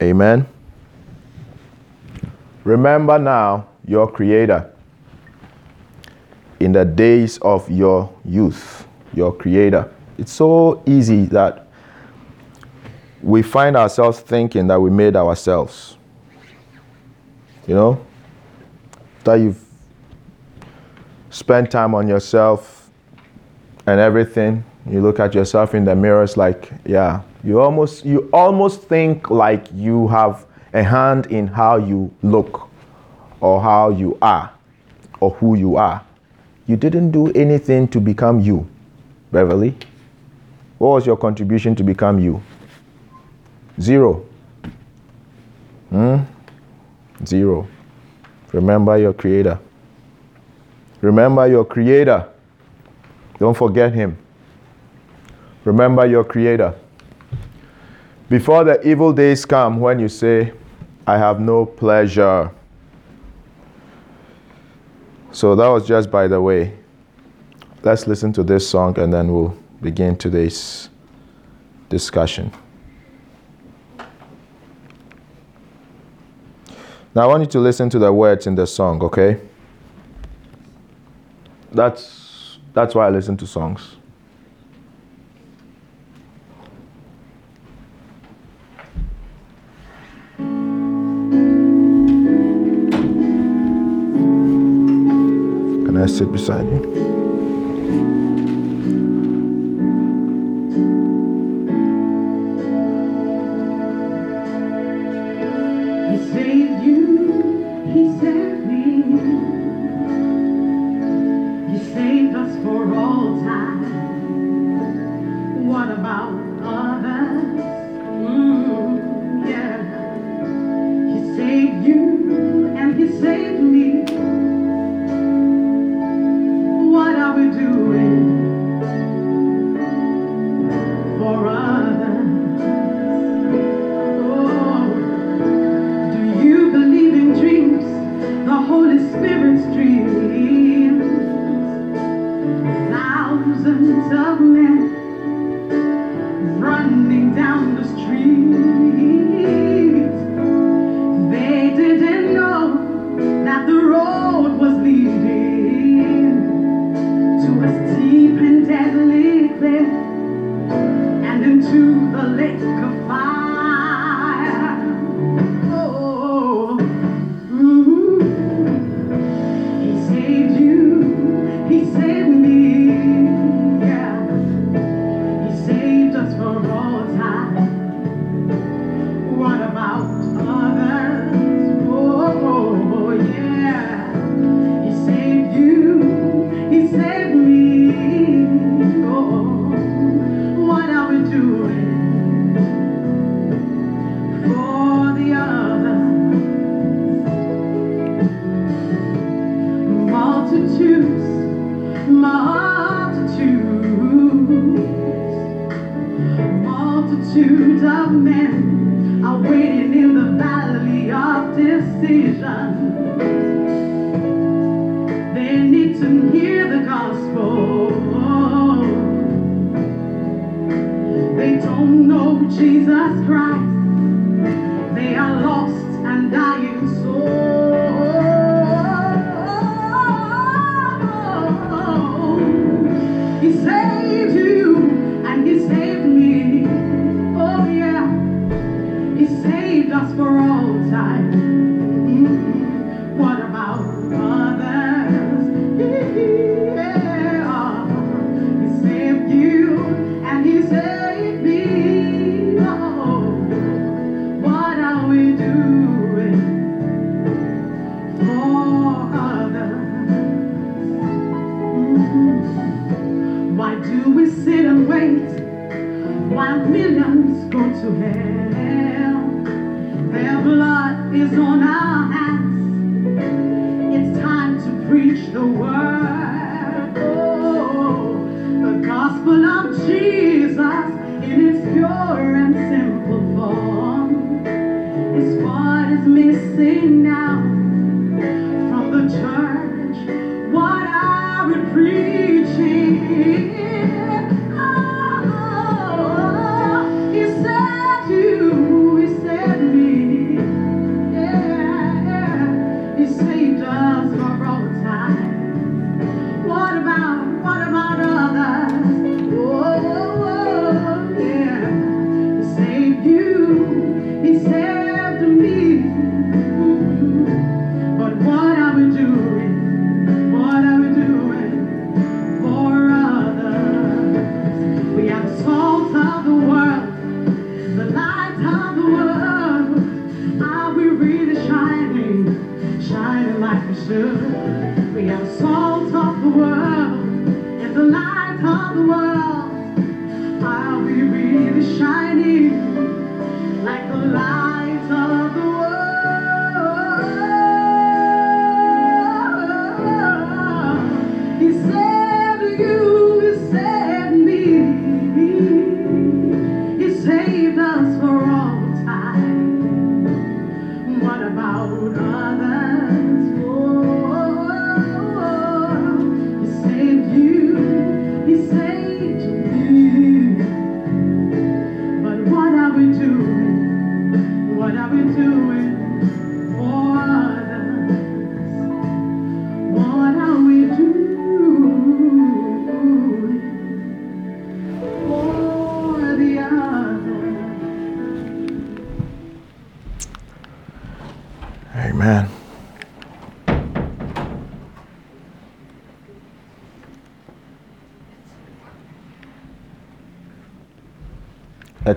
Amen. Remember now your Creator in the days of your youth, your Creator. It's so easy that we find ourselves thinking that we made ourselves. You know? That you've spent time on yourself and everything. You look at yourself in the mirror, it's like, yeah, you almost you almost think like you have a hand in how you look or how you are or who you are. You didn't do anything to become you, Beverly. What was your contribution to become you? Zero. Hmm? Zero. Remember your Creator. Remember your Creator. Don't forget Him. Remember your Creator. Before the evil days come when you say, I have no pleasure. So that was just by the way. Let's listen to this song and then we'll begin today's discussion. Now I want you to listen to the words in the song, okay? That's that's why I listen to songs. Can I sit beside you?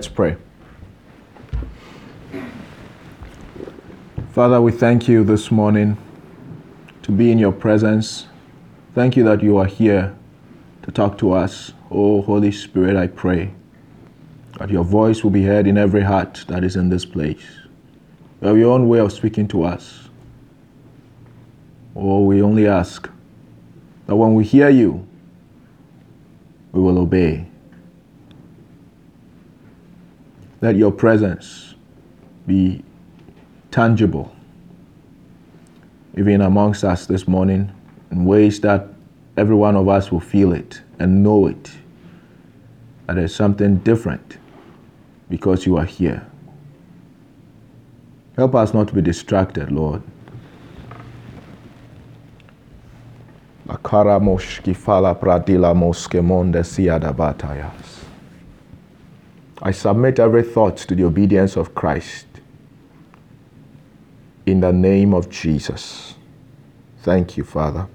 Let's pray. Father, we thank you this morning to be in your presence. Thank you that you are here to talk to us. Oh, Holy Spirit, I pray that your voice will be heard in every heart that is in this place. You have your own way of speaking to us. Oh, we only ask that when we hear you, we will obey. Let your presence be tangible, even amongst us this morning, in ways that every one of us will feel it and know it. That there's something different because you are here. Help us not to be distracted, Lord. Akara moshki fala pradila moske monde siada batayas. I submit every thought to the obedience of Christ. In the name of Jesus. Thank you, Father.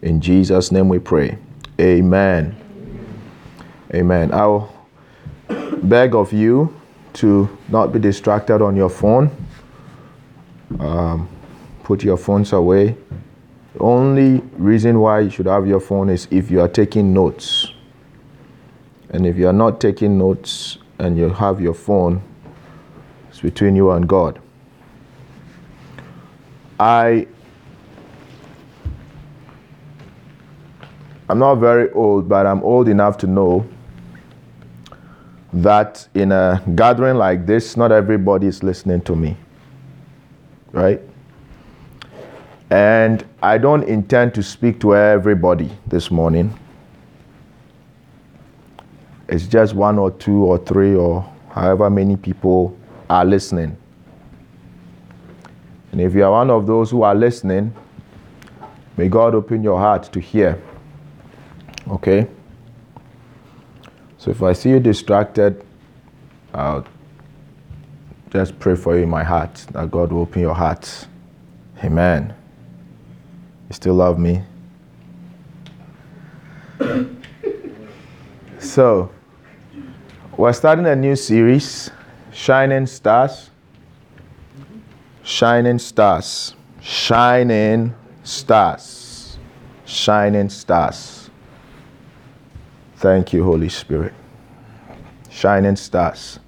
In Jesus' name we pray. Amen. Amen. I'll beg of you to not be distracted on your phone. Um, put your phones away. The only reason why you should have your phone is if you are taking notes. And if you are not taking notes and you have your phone, it's between you and God. I I'm not very old, but I'm old enough to know that in a gathering like this, not everybody is listening to me. Right? And I don't intend to speak to everybody this morning. It's just one or two or three or however many people are listening. And if you are one of those who are listening, may God open your heart to hear. Okay? So if I see you distracted, I'll just pray for you in my heart that God will open your heart. Amen. You still love me? so, we're starting a new series, Shining Stars. Shining Stars. Shining Stars. Shining Stars. Thank you, Holy Spirit. Shining Stars.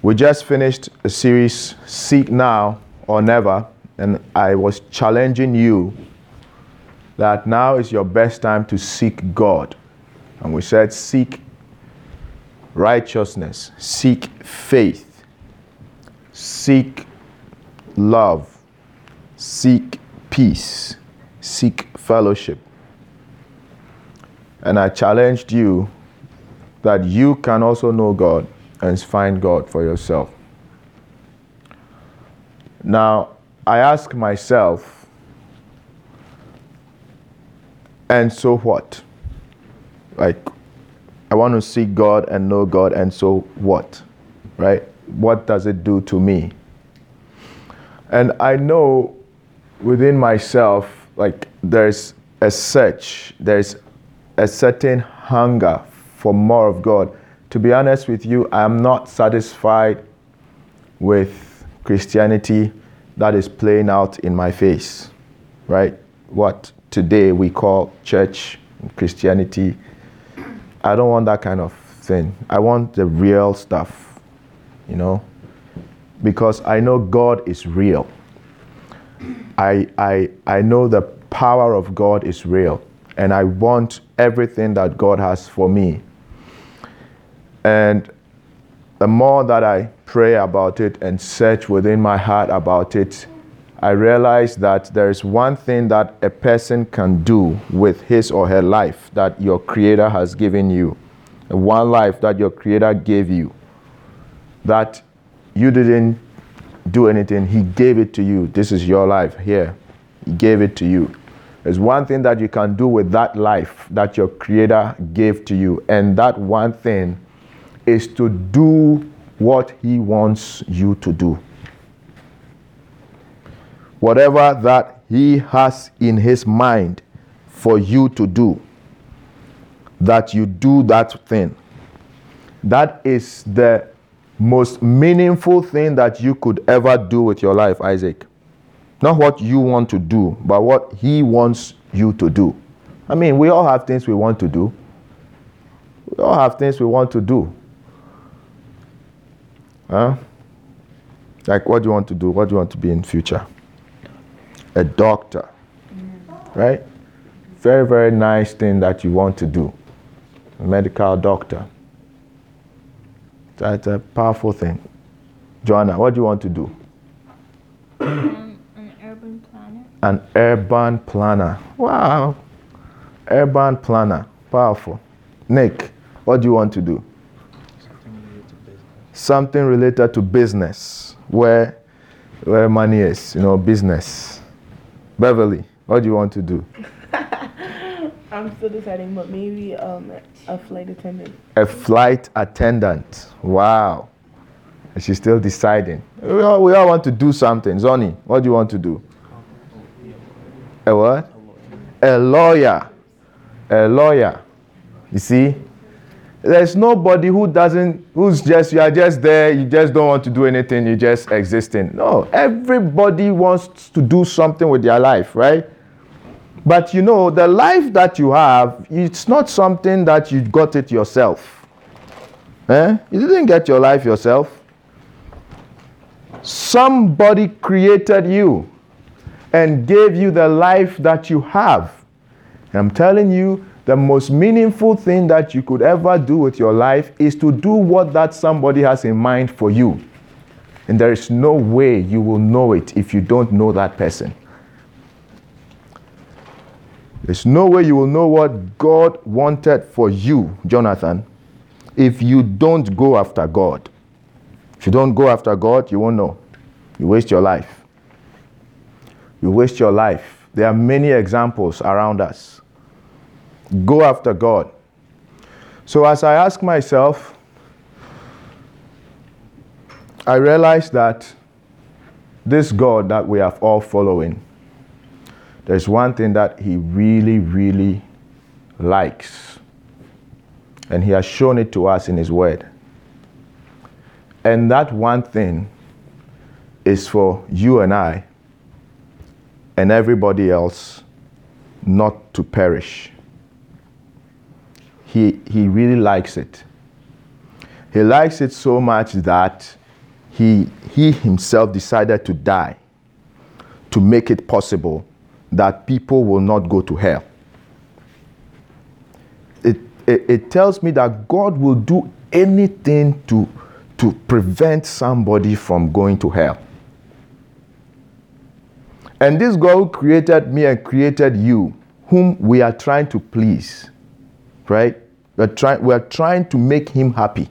We just finished a series, Seek Now or Never, and I was challenging you that now is your best time to seek God. And we said, Seek righteousness, seek faith, seek love, seek peace, seek fellowship. And I challenged you that you can also know God and find God for yourself. Now, I ask myself, and so what? Like, I want to see God and know God, and so what? Right? What does it do to me? And I know within myself, like, there's a search, there's a certain hunger for more of God. To be honest with you, I am not satisfied with Christianity that is playing out in my face, right? What today we call church, Christianity. I don't want that kind of thing. I want the real stuff, you know, because I know God is real. I, I, I know the power of God is real, and I want everything that God has for me. And the more that I pray about it and search within my heart about it, I realize that there is one thing that a person can do with his or her life that your Creator has given you. One life that your Creator gave you. That you didn't do anything, He gave it to you. This is your life here. He gave it to you. There's one thing that you can do with that life that your Creator gave to you, and that one thing is to do what He wants you to do. Whatever that He has in His mind for you to do, that you do that thing. That is the most meaningful thing that you could ever do with your life, Isaac. Not what you want to do, but what He wants you to do. I mean, we all have things we want to do. We all have things we want to do. Huh? Like, what do you want to do? What do you want to be in future? A doctor. Right? Very, very nice thing that you want to do. A medical doctor. That's a powerful thing. Joanna, what do you want to do? Um, an urban planner. An urban planner. Wow. Urban planner. Powerful. Nick, what do you want to do? Something related to business. Where where money is, you know, business. Beverly, what do you want to do? I'm still deciding, but maybe um, a flight attendant. A flight attendant. Wow. And she's still deciding. We all, we all want to do something. Zoni, what do you want to do? A what? A lawyer. A lawyer. You see? There's nobody who doesn't, who's just, you are just there, you just don't want to do anything, you're just existing. No, everybody wants to do something with their life, right? But you know, the life that you have, it's not something that you got it yourself. Eh? You didn't get your life yourself. Somebody created you and gave you the life that you have. I'm telling you, the most meaningful thing that you could ever do with your life is to do what that somebody has in mind for you. And there is no way you will know it if you don't know that person. There's no way you will know what God wanted for you, Jonathan, if you don't go after God. If you don't go after God, you won't know. You waste your life. You waste your life. There are many examples around us. Go after God. So, as I ask myself, I realize that this God that we are all following, there's one thing that He really, really likes. And He has shown it to us in His Word. And that one thing is for you and I and everybody else not to perish. He, he really likes it. He likes it so much that he, he himself decided to die to make it possible that people will not go to hell. It, it, it tells me that God will do anything to, to prevent somebody from going to hell. And this God created me and created you, whom we are trying to please, right? We're, try, we're trying to make him happy.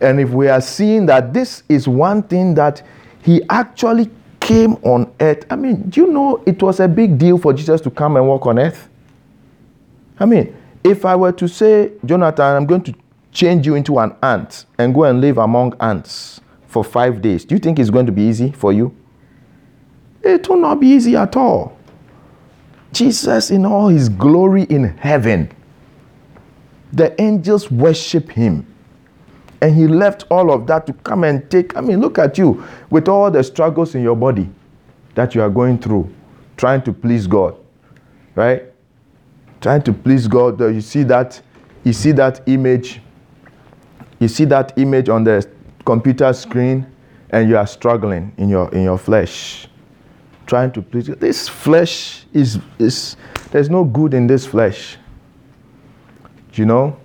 And if we are seeing that this is one thing that he actually came on earth, I mean, do you know it was a big deal for Jesus to come and walk on earth? I mean, if I were to say, Jonathan, I'm going to change you into an ant and go and live among ants for five days, do you think it's going to be easy for you? It will not be easy at all. Jesus, in all his glory in heaven, the angels worship him. And he left all of that to come and take. I mean, look at you with all the struggles in your body. that you are going through, trying to please God, right? Trying to please God. You see that, you see that image, you see that image on the computer screen, and you are struggling in your in your flesh, trying to please. This flesh is is there's no good in this flesh. You know,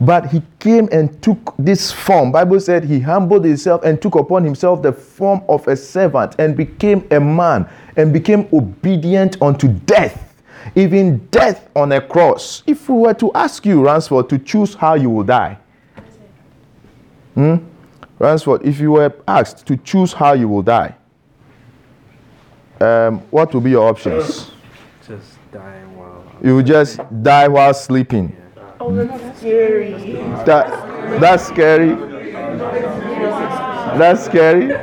but he came and took this form. Bible said he humbled himself and took upon himself the form of a servant and became a man and became obedient unto death even death on a cross. If we were to ask you ransford to choose how you will die hmm? ransford if you were asked to choose how you will die um, what will be your options? Just dying while. you will just die while sleeping Oh, that's scary. That that's scary. That's scary.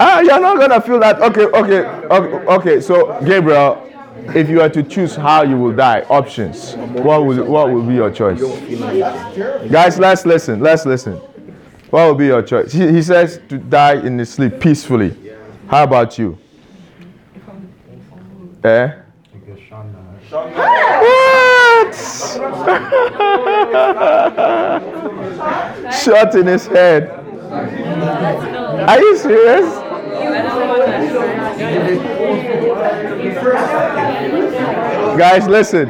ah, you're not gonna feel that. Okay, okay, okay. okay. So, Gabriel, if you were to choose how you will die, options, what would what would be your choice? Guys, let's listen. Let's listen. What would be your choice? He, he says to die in his sleep peacefully. How about you? Eh? What? Shot in his head. Are you serious? Guys, listen.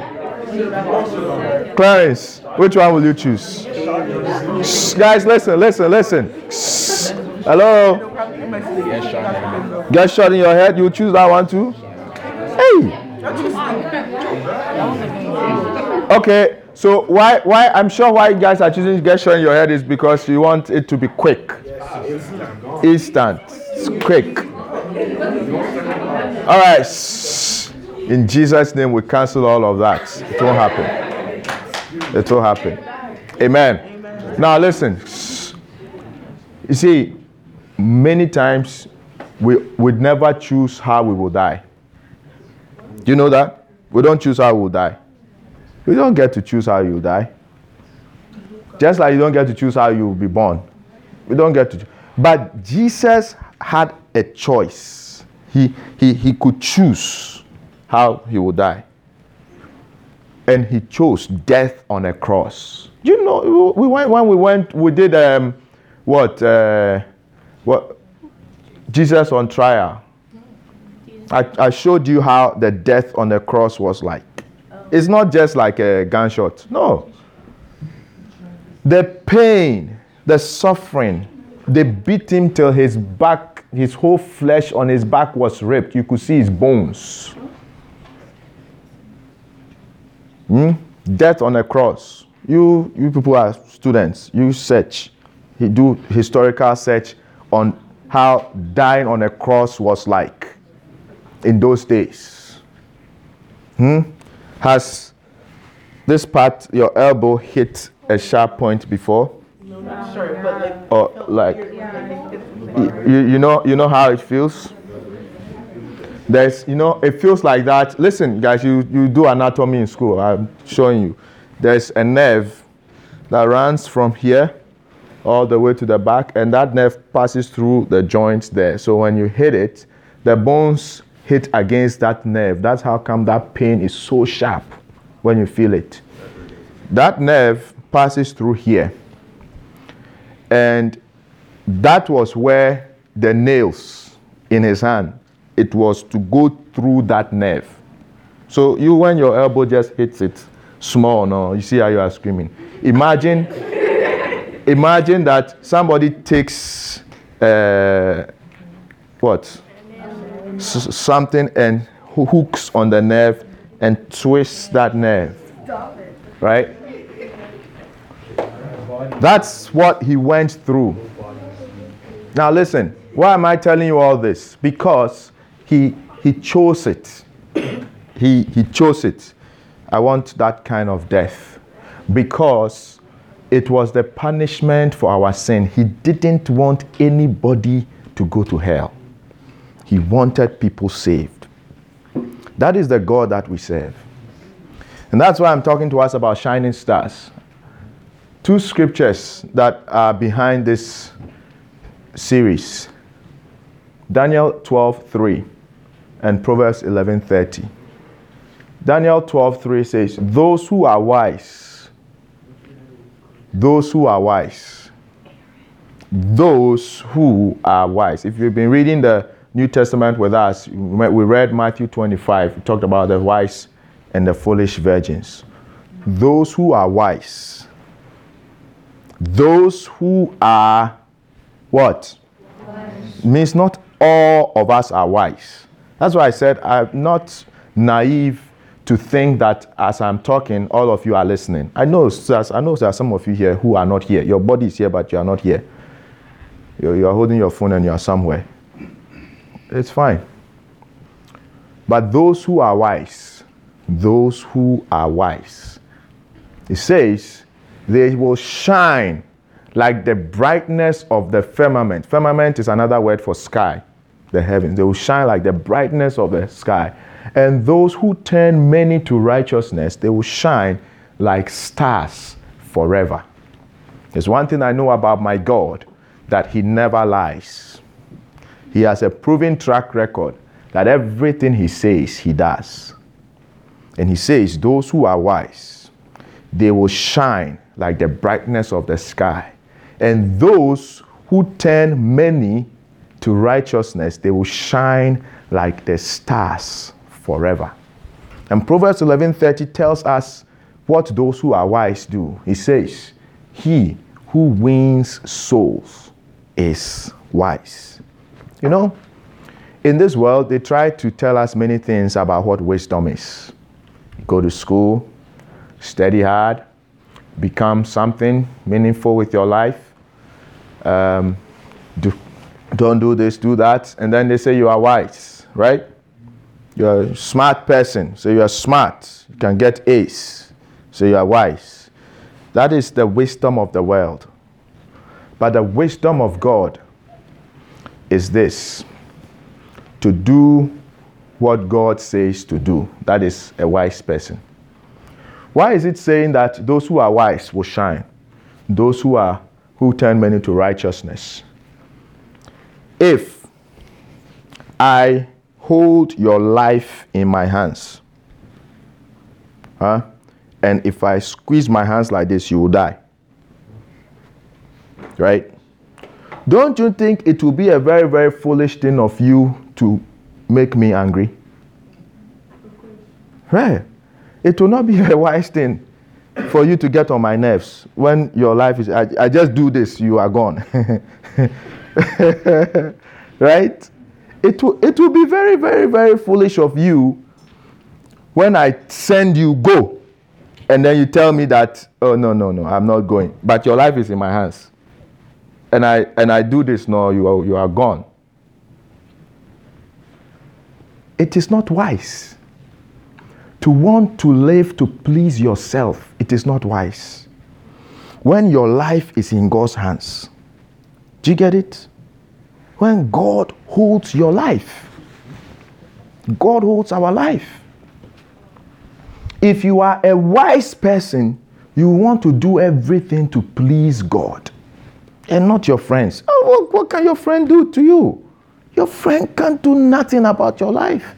Clarence, which one will you choose? Shh, guys, listen, listen, listen. Shh. Hello? Get shot in your head, you choose that one too? Hey! Okay, so why why I'm sure why you guys are choosing to get shot in your head is because you want it to be quick. Instant. It's quick. All right. In Jesus' name, we cancel all of that. It won't happen. It won't happen. Amen. Now listen. You see, many times we would never choose how we will die. Do you know that? We don't choose how we'll die. You don't get to choose how you die. Just like you don't get to choose how you will be born. We don't get to. But Jesus had a choice. He, he, he could choose how he would die. And he chose death on a cross. You know, we went when we went, we did um, what? Uh, what? Jesus on trial. I, I showed you how the death on the cross was like. It's not just like a gunshot. No. The pain, the suffering, they beat him till his back, his whole flesh on his back was ripped. You could see his bones. Hmm? Death on the cross. You, you people are students. You search. You do historical search on how dying on a cross was like in those days. Hmm? Has this part, your elbow, hit a sharp point before? No, not sure, but like. Or like, you, you know, you know how it feels? There's, you know, it feels like that. Listen, guys, you, you do anatomy in school. I'm showing you. There's a nerve that runs from here all the way to the back, and that nerve passes through the joints there. So when you hit it, the bones hit against that nerve. That's how come that pain is so sharp when you feel it. That nerve passes through here. And that was where the nails in his hand, it was to go through that nerve. So you, when your elbow just hits it small, no, you see how you are screaming. Imagine, imagine that somebody takes uh, what S- something and hooks on the nerve and twists that nerve, right? That's what he went through. Now listen, why am I telling you all this? Because he he chose it. He he chose it. I want that kind of death because it was the punishment for our sin. He didn't want anybody to go to hell. He wanted people saved. That is the God that we serve. And that's why I'm talking to us about shining stars two scriptures that are behind this series Daniel 12:3 and Proverbs 11:30. Daniel 12:3 says, "Those who are wise, those who are wise, those who are wise." If you've been reading the New Testament with us, we read Matthew 25. We talked about the wise and the foolish virgins. Those who are wise, those who are what? Wise. Means not all of us are wise. That's why I said I'm not naive to think that as I'm talking, all of you are listening. I know, I know there are some of you here who are not here. Your body is here, but you are not here. You're, you are holding your phone and you are somewhere. It's fine. But those who are wise, those who are wise, it says, they will shine like the brightness of the firmament. Firmament is another word for sky, the heavens. They will shine like the brightness of the sky. And those who turn many to righteousness, they will shine like stars forever. There's one thing I know about my God that He never lies. He has a proven track record that everything He says, He does. And He says, Those who are wise, they will shine like the brightness of the sky. And those who turn many to righteousness, they will shine like the stars forever. And Proverbs 11:30 tells us what those who are wise do. He says, "He who wins souls is wise." You know, in this world, they try to tell us many things about what wisdom is. Go to school, study hard, become something meaningful with your life. Um, do, don't do this, do that. And then they say you are wise, right? You're a smart person, so you are smart. You can get A's, so you are wise. That is the wisdom of the world. But the wisdom of God is this to do what God says to do. That is a wise person. Why is it saying that those who are wise will shine? Those who are who turn many to righteousness. If I hold your life in my hands, huh? And if I squeeze my hands like this, you will die. Right? Don't you think it will be a very, very foolish thing of you to make me angry? Right. It will not be a wise thing for you to get on my nerves when your life is, I, I just do this, you are gone. right? It will, it will be very, very, very foolish of you when I send you go and then you tell me that, oh, no, no, no, I'm not going. But your life is in my hands. And I, and I do this, no, you are, you are gone. It is not wise to want to live to please yourself, it is not wise. When your life is in God's hands, do you get it? When God holds your life, God holds our life. If you are a wise person, you want to do everything to please God and not your friends. Oh, what, what can your friend do to you? Your friend can't do nothing about your life.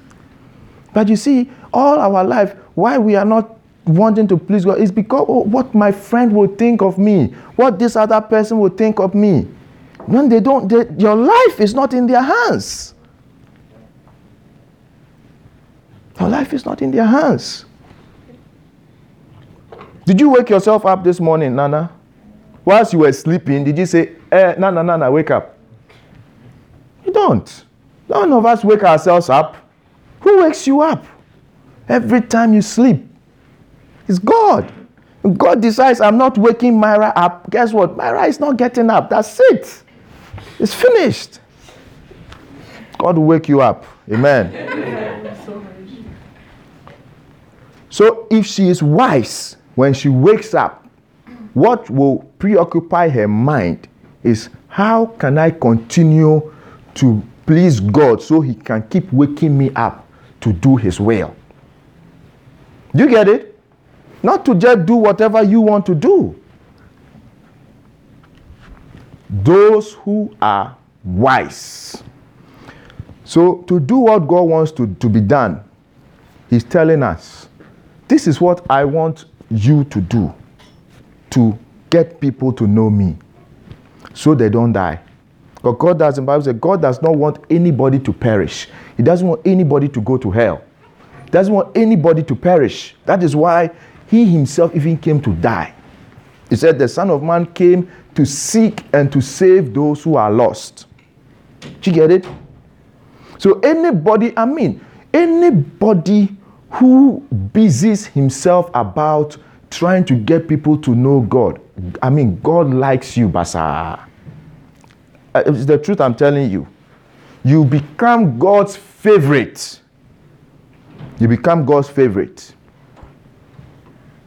But you see, all our life, why we are not wanting to please God is because oh, what my friend will think of me, what this other person will think of me. When they don't, they, your life is not in their hands. Your life is not in their hands. Did you wake yourself up this morning, Nana? Whilst you were sleeping, did you say, eh, Nana, Nana, wake up? You don't. None of us wake ourselves up. Who wakes you up? Every time you sleep, it's God. God decides, I'm not waking Myra up. Guess what? Myra is not getting up. That's it. It's finished. God will wake you up. Amen. So if she is wise, when she wakes up, what will preoccupy her mind is how can I continue to please God so He can keep waking me up to do His will? Do you get it? Not to just do whatever you want to do. those who are wise. So, to do what God wants to, to be done, He's telling us, this is what I want you to do to get people to know me so they don't die. But God does, the Bible says, God does not want anybody to perish. He doesn't want anybody to go to hell. He doesn't want anybody to perish. That is why He Himself even came to die. He said, The Son of Man came to seek and to save those who are lost. Do you get it? So, anybody, I mean, anybody who busies himself about trying to get people to know God, I mean, God likes you, Basa. Uh, It's the truth I'm telling you. You become God's favorite. You become God's favorite.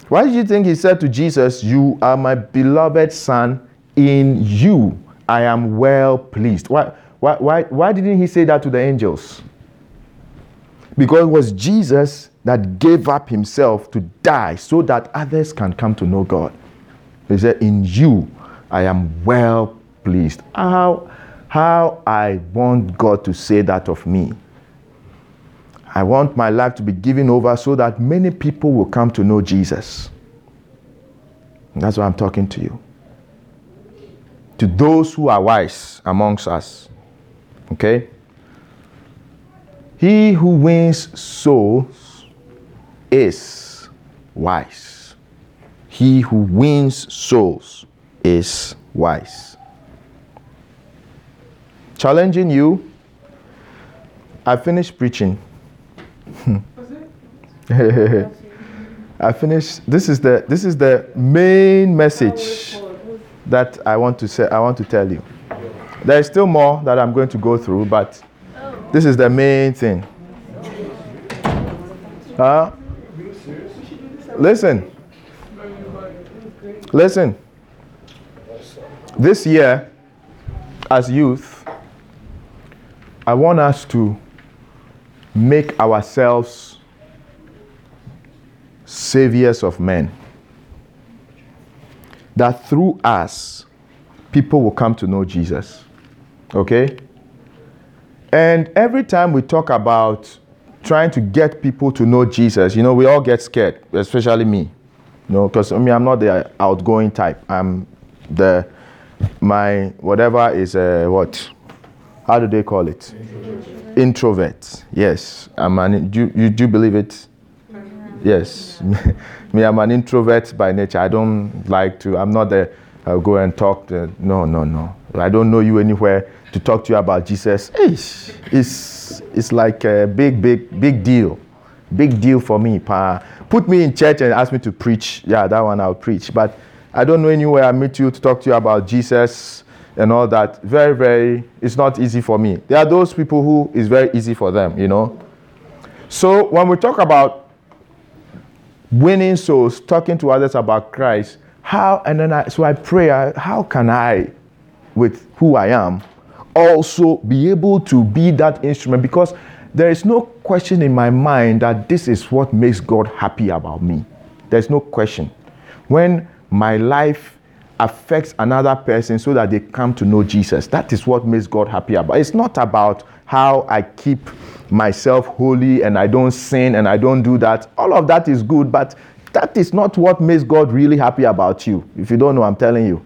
Why do you think he said to Jesus, You are my beloved son, in you I am well pleased? Why, why, why, why didn't he say that to the angels? Because it was Jesus that gave up himself to die so that others can come to know God. He said, In you I am well pleased. How, how I want God to say that of me. I want my life to be given over so that many people will come to know Jesus. And that's why I'm talking to you. To those who are wise amongst us. Okay? He who wins souls is wise. He who wins souls is wise. Challenging you. I finished preaching. I finished. This is the this is the main message that I want to say. I want to tell you. There is still more that I'm going to go through, but this is the main thing. Huh? Listen. Listen. This year, as youth, I want us to make ourselves saviors of men. That through us, people will come to know Jesus. Okay? And every time we talk about trying to get people to know Jesus, you know, we all get scared, especially me. You know, because I mean, I'm not the outgoing type. I'm the, my, whatever is, uh, what? How do they call it? Introvert. Yes. I'm an, do, you, do you believe it? Yes. me, I'm an introvert by nature. I don't like to, I'm not the, I'll go and talk. No, no, no. I don't know you anywhere to talk to you about Jesus. It's, it's like a big, big, big deal. Big deal for me. Pa. Put me in church and ask me to preach. Yeah, that one I'll preach. But I don't know anywhere I meet you to talk to you about Jesus and all that. Very, very, it's not easy for me. There are those people who it's very easy for them, you know. So when we talk about winning souls, talking to others about Christ, how, and then I, so I pray, I- how can I, with who I am, also be able to be that instrument? Because there is no question in my mind that this is what makes God happy about me. There's no question. When my life affects another person so that they come to know Jesus, that is what makes God happy about. It's not about how I keep myself holy and I don't sin and I don't do that. All of that is good, but that is not what makes God really happy about you. If you don't know, I'm telling you.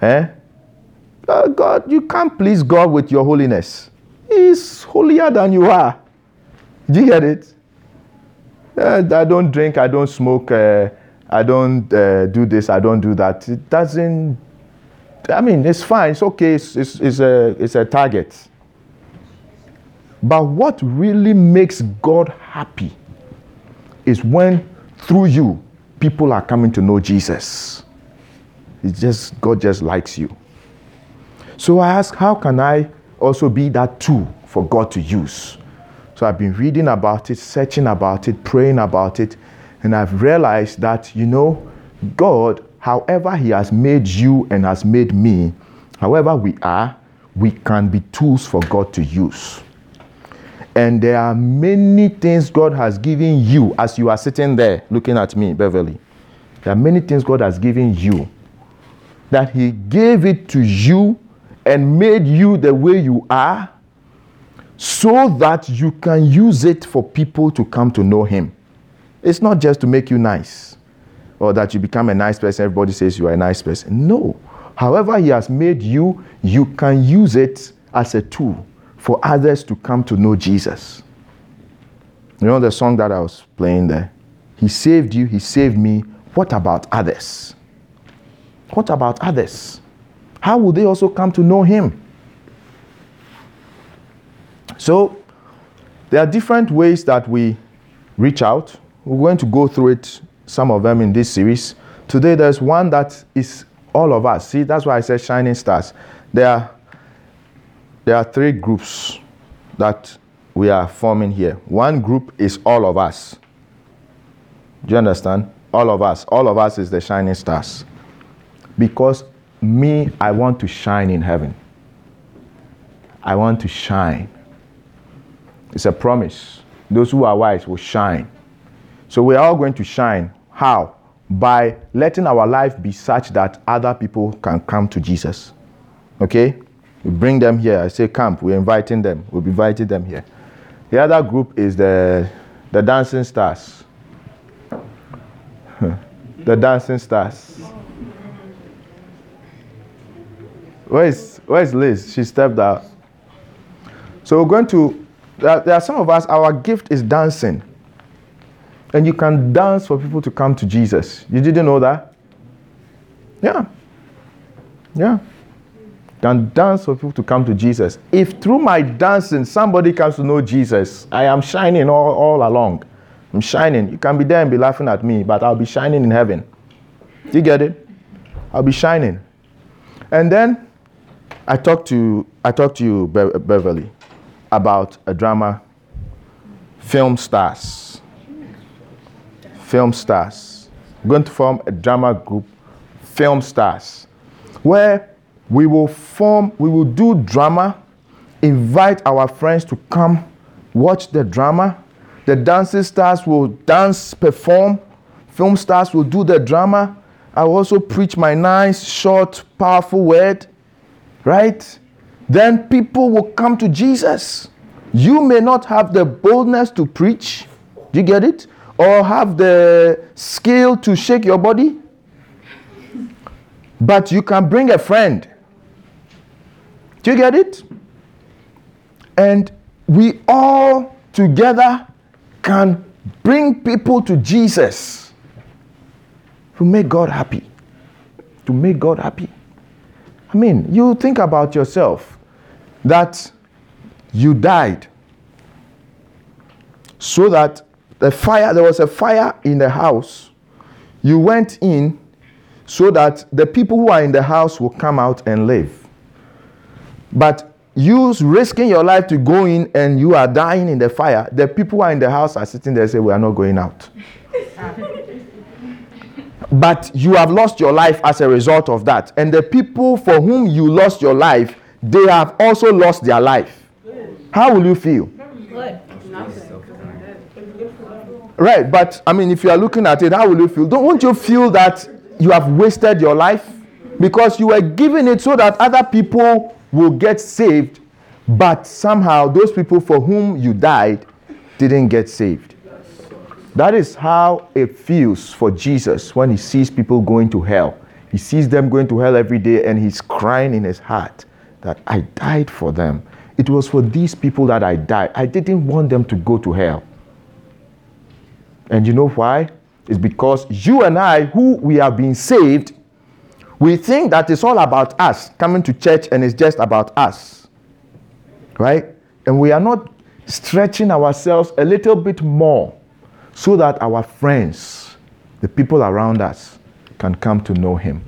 Eh? Uh, God, you can't please God with your holiness. He's holier than you are. Do you get it? Uh, I don't drink, I don't smoke, uh, I don't uh, do this, I don't do that. It doesn't, I mean, it's fine, it's okay, it's, it's, it's, a, it's a target. But what really makes God happy is when through you people are coming to know Jesus. It's just God just likes you. So I ask, how can I also be that tool for God to use? So I've been reading about it, searching about it, praying about it, and I've realized that, you know, God, however He has made you and has made me, however we are, we can be tools for God to use. And there are many things God has given you as you are sitting there looking at me, Beverly. There are many things God has given you that He gave it to you and made you the way you are so that you can use it for people to come to know Him. It's not just to make you nice or that you become a nice person, everybody says you are a nice person. No. However, He has made you, you can use it as a tool for others to come to know Jesus. You know the song that I was playing there? He saved you, He saved me. What about others? What about others? How will they also come to know Him? So, there are different ways that we reach out. We're going to go through it, some of them in this series. Today, there's one that is all of us. See, that's why I said shining stars. There are, there are three groups that we are forming here. One group is all of us. Do you understand? All of us. All of us is the shining stars. Because me, I want to shine in heaven. I want to shine. It's a promise. Those who are wise will shine. So we're all going to shine. How? By letting our life be such that other people can come to Jesus. Okay? We bring them here. I say camp. We're inviting them. We'll be inviting them here. The other group is the, the dancing stars. the dancing stars. Where is, where is Liz? She stepped out. So we're going to, there, are some of us, our gift is dancing. And you can dance for people to come to Jesus. You didn't know that? Yeah. Yeah. Can dance for people to come to Jesus. If through my dancing somebody comes to know Jesus, I am shining all, all along. I'm shining. You can be there and be laughing at me, but I'll be shining in heaven. You get it? I'll be shining. And then I talked to I talked to you, Be- Beverly, about a drama, film stars. Film stars. We're going to form a drama group, film stars, where we will form, we will do drama, invite our friends to come watch the drama. The dancing stars will dance, perform. Film stars will do the drama. I will also preach my nice, short, powerful word, right? Then people will come to Jesus. You may not have the boldness to preach, do you get it? Or have the skill to shake your body, but you can bring a friend. Do you get it? And we all together can bring people to Jesus to make God happy. To make God happy. I mean, you think about yourself that you died so that the fire, there was a fire in the house. You went in so that the people who are in the house will come out and live. But you risking your life to go in and you are dying in the fire, the people who are in the house are sitting there and say, We are not going out. but you have lost your life as a result of that. And the people for whom you lost your life, they have also lost their life. How will you feel? Right, but I mean, if you are looking at it, how will you feel? Don't won't you feel that you have wasted your life because you were giving it so that other people will get saved, but somehow those people for whom you died didn't get saved. That is how it feels for Jesus when he sees people going to hell. He sees them going to hell every day and he's crying in his heart that I died for them. It was for these people that I died. I didn't want them to go to hell. And you know why? It's because you and I, who we have been saved, we think that it's all about us coming to church and it's just about us. Right? And we are not stretching ourselves a little bit more so that our friends, the people around us, can come to know Him.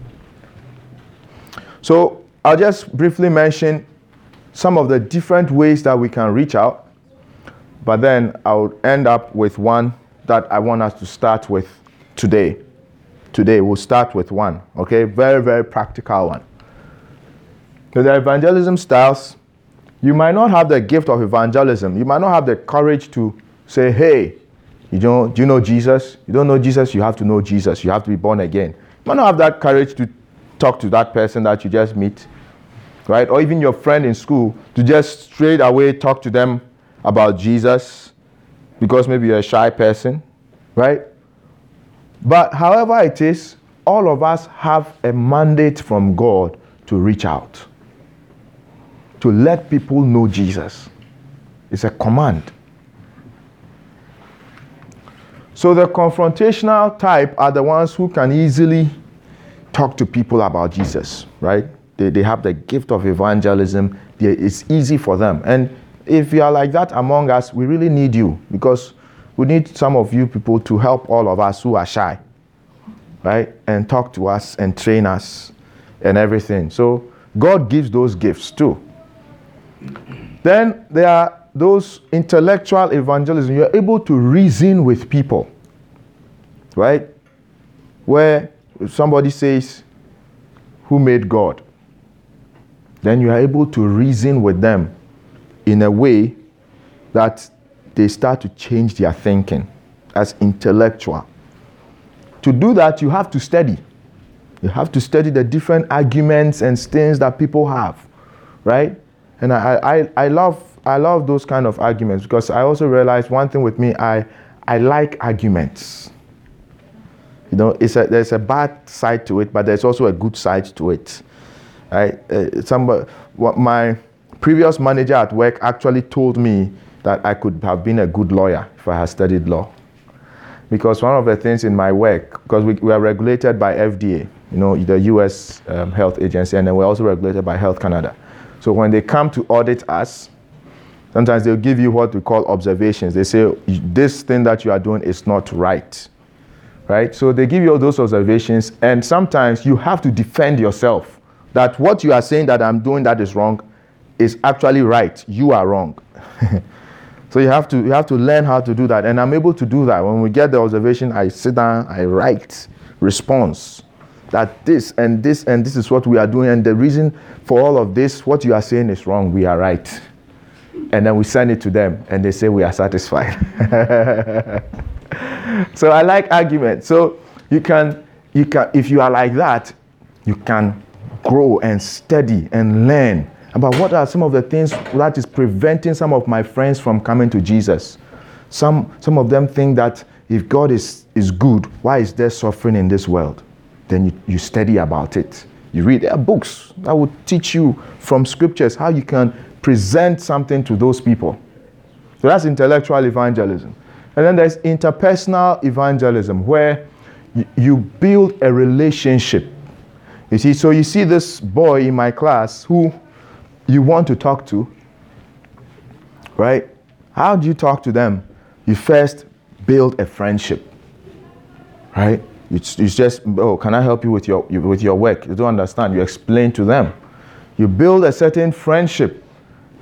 So I'll just briefly mention some of the different ways that we can reach out, but then I'll end up with one that I want us to start with today. Today, we'll start with one, okay? Very, very practical one. So the evangelism styles, you might not have the gift of evangelism. You might not have the courage to say, hey, you know, do you know Jesus? You don't know Jesus, you have to know Jesus. You have to be born again. You might not have that courage to talk to that person that you just meet, right? Or even your friend in school to just straight away talk to them about Jesus because maybe you're a shy person, right? But however it is, all of us have a mandate from God to reach out, to let people know Jesus. It's a command. So the confrontational type are the ones who can easily talk to people about Jesus, right? They, they have the gift of evangelism. They, it's easy for them. And if you are like that among us, we really need you because we need some of you people to help all of us who are shy, right? And talk to us and train us and everything. So God gives those gifts too. Then there are those intellectual evangelism. You're able to reason with people, right? Where somebody says, Who made God? Then you are able to reason with them in a way that they start to change their thinking as intellectual. To do that, you have to study. You have to study the different arguments and things that people have, right? And I, I, I love I love those kind of arguments because I also realize one thing with me, I I like arguments. You know, it's a, there's a bad side to it, but there's also a good side to it. Right? Uh, somebody, my previous manager at work actually told me that I could have been a good lawyer if I had studied law. Because one of the things in my work, because we, we are regulated by FDA, you know, the US um, health agency, and then we're also regulated by Health Canada. So when they come to audit us, sometimes they'll give you what we call observations. They say, this thing that you are doing is not right. Right? So they give you all those observations, and sometimes you have to defend yourself that what you are saying that I'm doing that is wrong is actually right. You are wrong. so you have to you have to learn how to do that. And I'm able to do that. When we get the observation, I sit down, I write response that this and this and this is what we are doing. And the reason for all of this, what you are saying is wrong, we are right. And then we send it to them and they say we are satisfied. so I like argument. So you can you can if you are like that, you can grow and study and learn about what are some of the things that is preventing some of my friends from coming to Jesus. Some some of them think that if God is, is good, why is there suffering in this world? Then you, you study about it. You read their books that will teach you from scriptures how you can present something to those people. So that's intellectual evangelism. And then there's interpersonal evangelism where you, build a relationship. You see, so you see this boy in my class who you want to talk to, right? How do you talk to them? You first build a friendship, right? It's, you just, oh, can I help you with your, with your work? You don't understand. You explain to them. You build a certain friendship.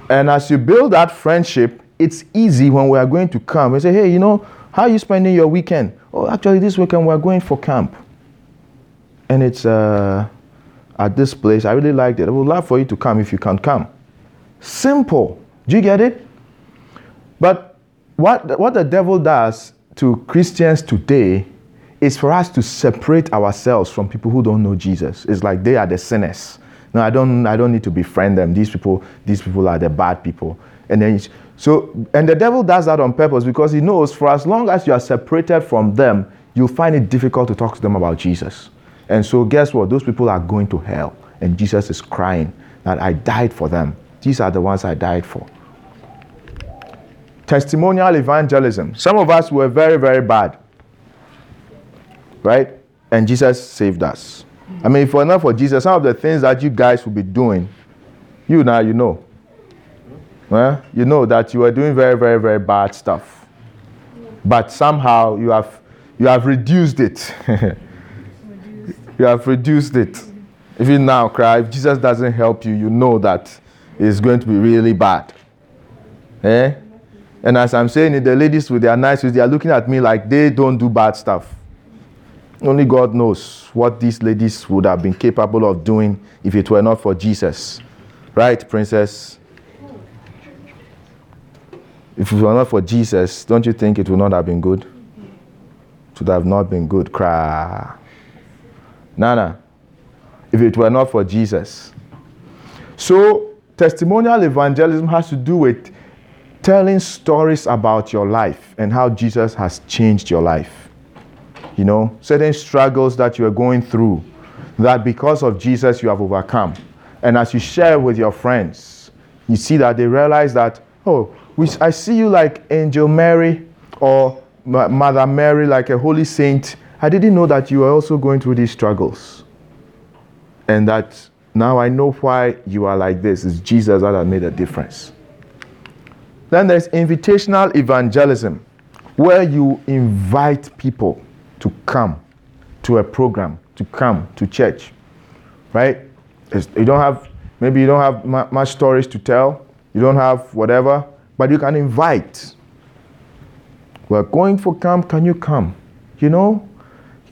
And as you build that friendship, it's easy when we are going to camp. We say, hey, you know, how are you spending your weekend? Oh, actually, this weekend we're going for camp. And it's uh, at this place. I really liked it. I would love for you to come if you can come. Simple. Do you get it? But what, what the devil does to Christians today is for us to separate ourselves from people who don't know Jesus. It's like they are the sinners. No, I don't, I don't need to befriend them. These people, these people are the bad people. And then, so, and the devil does that on purpose because he knows for as long as you are separated from them, you'll find it difficult to talk to them about Jesus. And so, guess what? Those people are going to hell. And Jesus is crying that I died for them. These are the ones I died for. Testimonial evangelism. Some of us were very, very bad. Right? And Jesus saved us. I mean, if it were not for Jesus, some of the things that you guys would be doing, you now you know. Well, you know that you are doing very, very, very bad stuff. But somehow you have you have reduced it. you have reduced it. You now cry, if Jesus doesn't help you, you know that it's going to be really bad. Eh? And as I'm saying it, the ladies with their nice they are looking at me like they don't do bad stuff. Only God knows what these ladies would have been capable of doing if it were not for Jesus. Right, princess? If it were not for Jesus, don't you think it would not have been good? It would have not been good. Cry. Nana, if it were not for Jesus. So, testimonial evangelism has to do with telling stories about your life and how Jesus has changed your life. You know, certain struggles that you are going through, that because of Jesus you have overcome. And as you share with your friends, you see that they realize that, oh, we, I see you like Angel Mary or Mother Mary, like a holy saint. I didn't know that you were also going through these struggles. And that now I know why you are like this. It's Jesus that has made a difference. Then there's invitational evangelism, where you invite people to come to a program, to come to church, right? It's- you don't have, maybe you don't have mu- much stories to tell, you don't have whatever, but you can invite. We're going for camp, can you come? You know,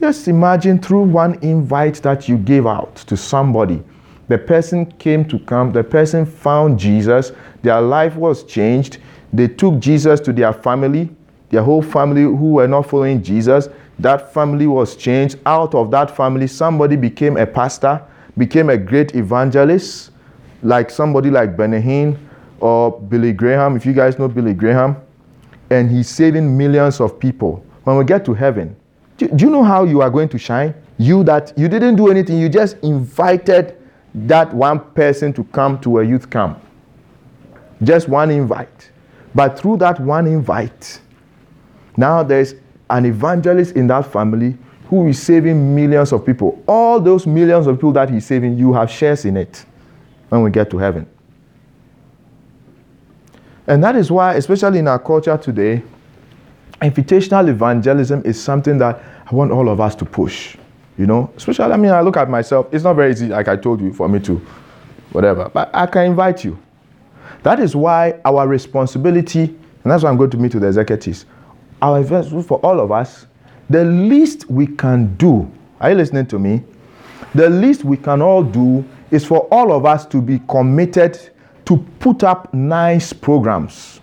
just imagine through one invite that you gave out to somebody, the person came to camp, the person found Jesus, their life was changed. They took Jesus to their family, their whole family who were not following Jesus. That family was changed. Out of that family, somebody became a pastor, became a great evangelist, like somebody like Benny or Billy Graham. If you guys know Billy Graham, and he's saving millions of people. When we get to heaven, do, do you know how you are going to shine? You that you didn't do anything, you just invited that one person to come to a youth camp. Just one invite. But through that one invite, now there's an evangelist in that family who is saving millions of people. All those millions of people that he's saving, you have shares in it when we get to heaven. And that is why, especially in our culture today, invitational evangelism is something that I want all of us to push. You know, especially, I mean, I look at myself, it's not very easy, like I told you, for me to whatever, but I can invite you. That is why our responsibility, and that's why I'm going to meet with the executives, our investment for all of us, the least we can do, are you listening to me? The least we can all do is for all of us to be committed to put up nice programs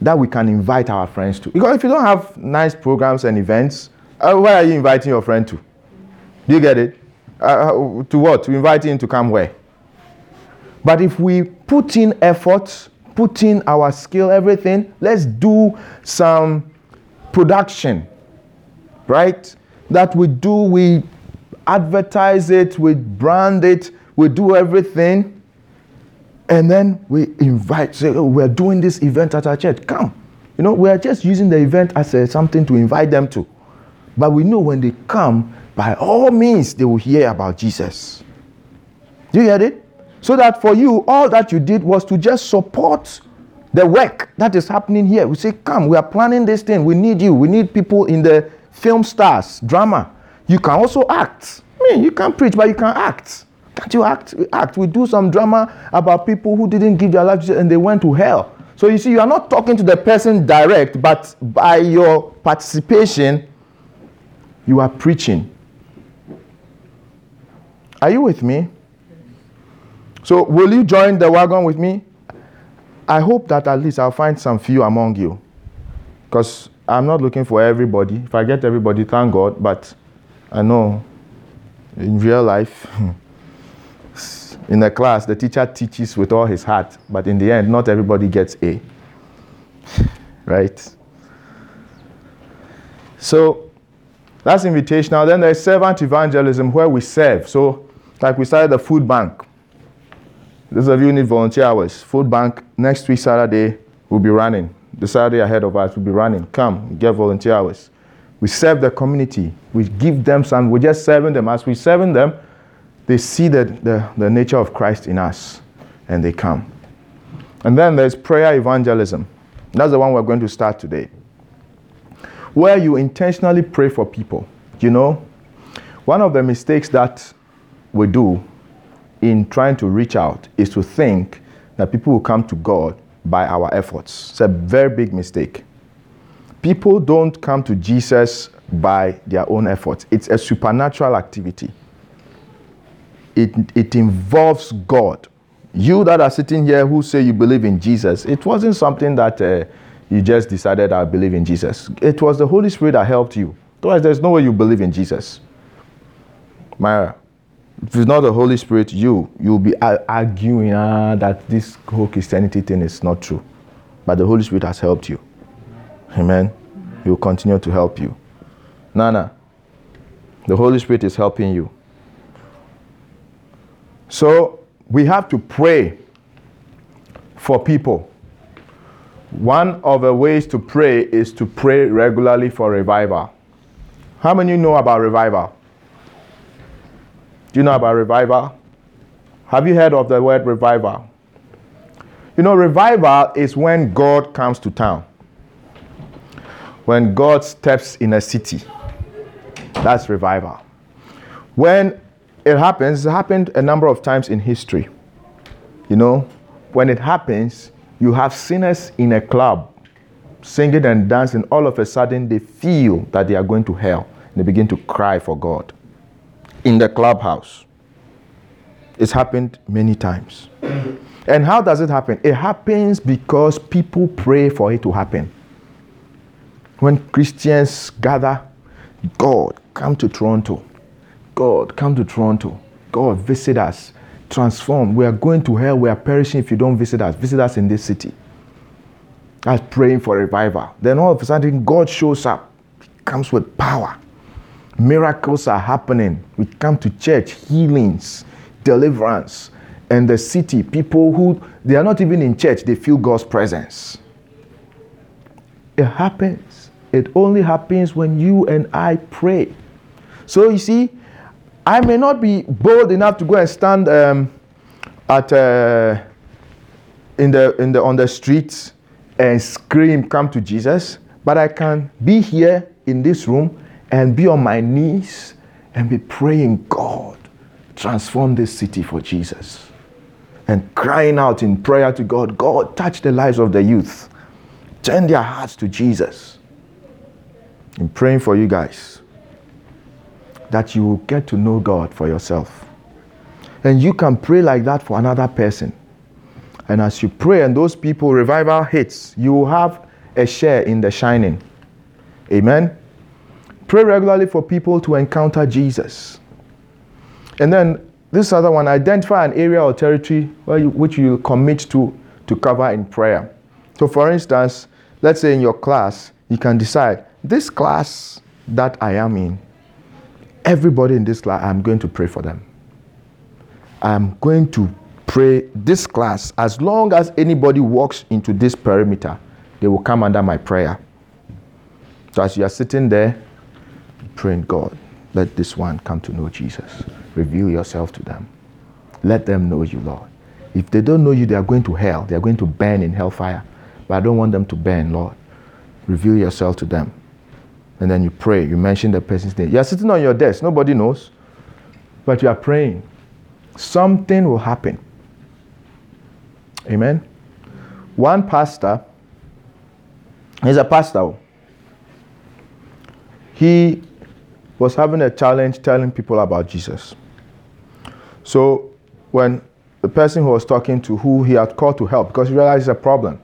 that we can invite our friends to. Because if you don't have nice programs and events, uh, where are you inviting your friend to? Do you get it? Uh, uh, to what? To invite him to come where? But if we put in effort, put in our skill, everything, let's do some production, right? That we do, we advertise it, we brand it, we do everything, and then we invite, say, oh, we're doing this event at our church. Come. You know, we're just using the event as a, something to invite them to. But we know when they come, by all means, they will hear about Jesus. Do you get it? So that for you, all that you did was to just support the work that is happening here. We say, come, we are planning this thing. We need you. We need people in the film stars, drama. You can also act. I mean, you can preach, but you can act. Can't you act? We Act. We do some drama about people who didn't give their lives and they went to hell. So you see, you are not talking to the person direct, but by your participation, you are preaching. Are you with me? So, will you join the wagon with me? I hope that at least I'll find some few among you. Because I'm not looking for everybody. If I get everybody, thank God. But I know in real life, in the class, the teacher teaches with all his heart. But in the end, not everybody gets A. right? So, that's invitational. Then there's servant evangelism where we serve. So, like we started the food bank. Those of you need volunteer hours, food bank next week Saturday will be running. The Saturday ahead of us will be running. Come, get volunteer hours. We serve the community. We give them some. We're just serving them. As we serving them, they see the, the, the nature of Christ in us, and they come. And then there's prayer evangelism. That's the one we're going to start today. Where you intentionally pray for people. You know, one of the mistakes that we do in trying to reach out is to think that people will come to God by our efforts. It's a very big mistake. People don't come to Jesus by their own efforts, it's a supernatural activity. It, it involves God. You that are sitting here who say you believe in Jesus, it wasn't something that uh, you just decided I believe in Jesus. It was the Holy Spirit that helped you. Otherwise, there's no way you believe in Jesus. Myra, if it's not the Holy Spirit, you you'll be arguing ah, that this whole Christianity thing is not true. But the Holy Spirit has helped you. Amen. He will continue to help you. Nana, the Holy Spirit is helping you. So we have to pray for people. One of the ways to pray is to pray regularly for revival. How many know about revival? Do you know about revival? Have you heard of the word revival? You know, revival is when God comes to town. When God steps in a city. That's revival. When it happens, it happened a number of times in history. You know, when it happens, you have sinners in a club singing and dancing. All of a sudden, they feel that they are going to hell. And they begin to cry for God in the clubhouse. It's happened many times. And how does it happen? It happens because people pray for it to happen. When Christians gather, God, come to Toronto. God, come to Toronto. God, visit us. Transform. We are going to hell. We are perishing if you don't visit us. Visit us in this city. That's praying for revival. Then all of a sudden, God shows up. He comes with power. Miracles are happening. We come to church, healings, deliverance. And the city, people who they are not even in church, they feel God's presence. It happens. It only happens when you and I pray. So you see, I may not be bold enough to go and stand um, at uh, in the in the on the streets and scream, "Come to Jesus!" But I can be here in this room and be on my knees and be praying, God, transform this city for Jesus. And crying out in prayer to God, God, touch the lives of the youth. Turn their hearts to Jesus. I'm praying for you guys that you will get to know God for yourself. And you can pray like that for another person. And as you pray and those people revival hits, you will have a share in the shining. Amen. Pray regularly for people to encounter Jesus. And then this other one, identify an area or territory you, which you commit to to cover in prayer. So, for instance, let's say in your class, you can decide this class that I am in, everybody in this class, I'm going to pray for them. I'm going to pray this class as long as anybody walks into this perimeter, they will come under my prayer. So, as you are sitting there, praying, God, let this one come to know Jesus. Reveal yourself to them. Let them know you, Lord. If they don't know you, they are going to hell. They are going to burn in hellfire. But I don't want them to burn, Lord. Reveal yourself to them. And then you pray. You mention the person's name. You are sitting on your desk. Nobody knows. But you are praying. Something will happen. Amen. One pastor, he's a pastor. He was having a challenge telling people about Jesus. So when the person who was talking to who he had called to help, because he realized it's a problem.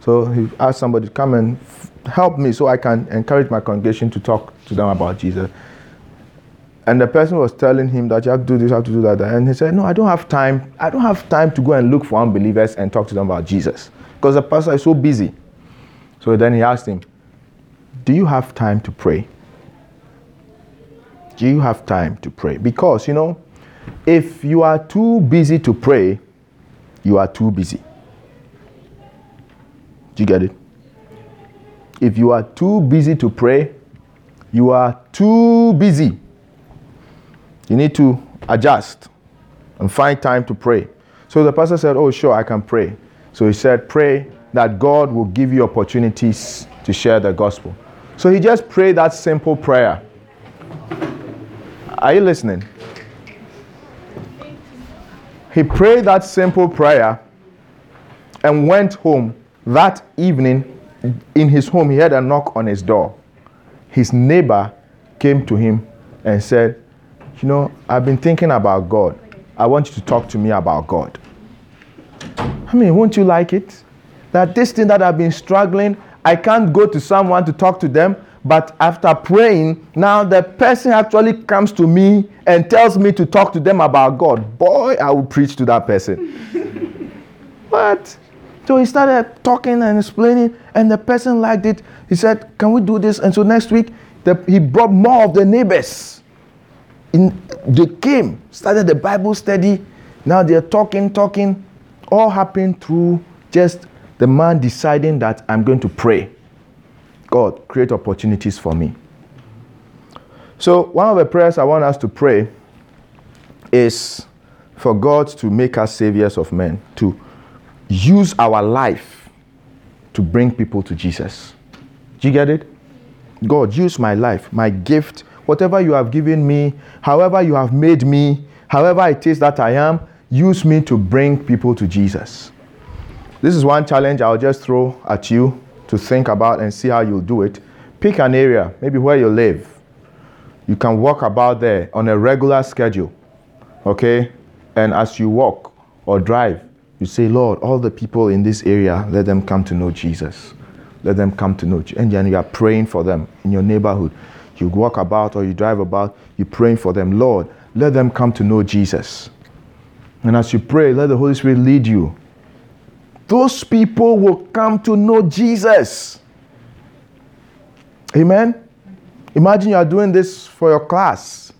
So he asked somebody to come and help me so I can encourage my congregation to talk to them about Jesus. And the person was telling him that you have to do this, you have to do that. And he said, No, I don't have time. I don't have time to go and look for unbelievers and talk to them about Jesus. Because the pastor is so busy. So then he asked him, Do you have time to pray? Do you have time to pray? Because, you know, if you are too busy to pray, you are too busy. Do you get it? If you are too busy to pray, you are too busy. You need to adjust and find time to pray. So the pastor said, Oh, sure, I can pray. So he said, Pray that God will give you opportunities to share the gospel. So he just prayed that simple prayer. Are you listening? He prayed that simple prayer and went home that evening. In his home, he had a knock on his door. His neighbor came to him and said, You know, I've been thinking about God. I want you to talk to me about God. I mean, won't you like it? That this thing that I've been struggling, I can't go to someone to talk to them, But after praying, now the person actually comes to me and tells me to talk to them about God. Boy, I will preach to that person. what? So he started talking and explaining, and the person liked it. He said, Can we do this? And so next week, the, he brought more of the neighbors. In, they came, started the Bible study. Now they're talking, talking. All happened through just the man deciding that I'm going to pray. God, create opportunities for me. So, one of the prayers I want us to pray is for God to make us saviors of men, to use our life to bring people to Jesus. Do you get it? God, use my life, my gift, whatever you have given me, however you have made me, however it is that I am, use me to bring people to Jesus. This is one challenge I'll just throw at you to think about and see how you'll do it. Pick an area, maybe where you live. You can walk about there on a regular schedule. Okay? And as you walk or drive, you say, Lord, all the people in this area, let them come to know Jesus. Let them come to know you. And then you are praying for them in your neighborhood. You walk about or you drive about, you're praying for them. Lord, let them come to know Jesus. And as you pray, let the Holy Spirit lead you those people will come to know Jesus. Amen. Imagine you are doing this for your class.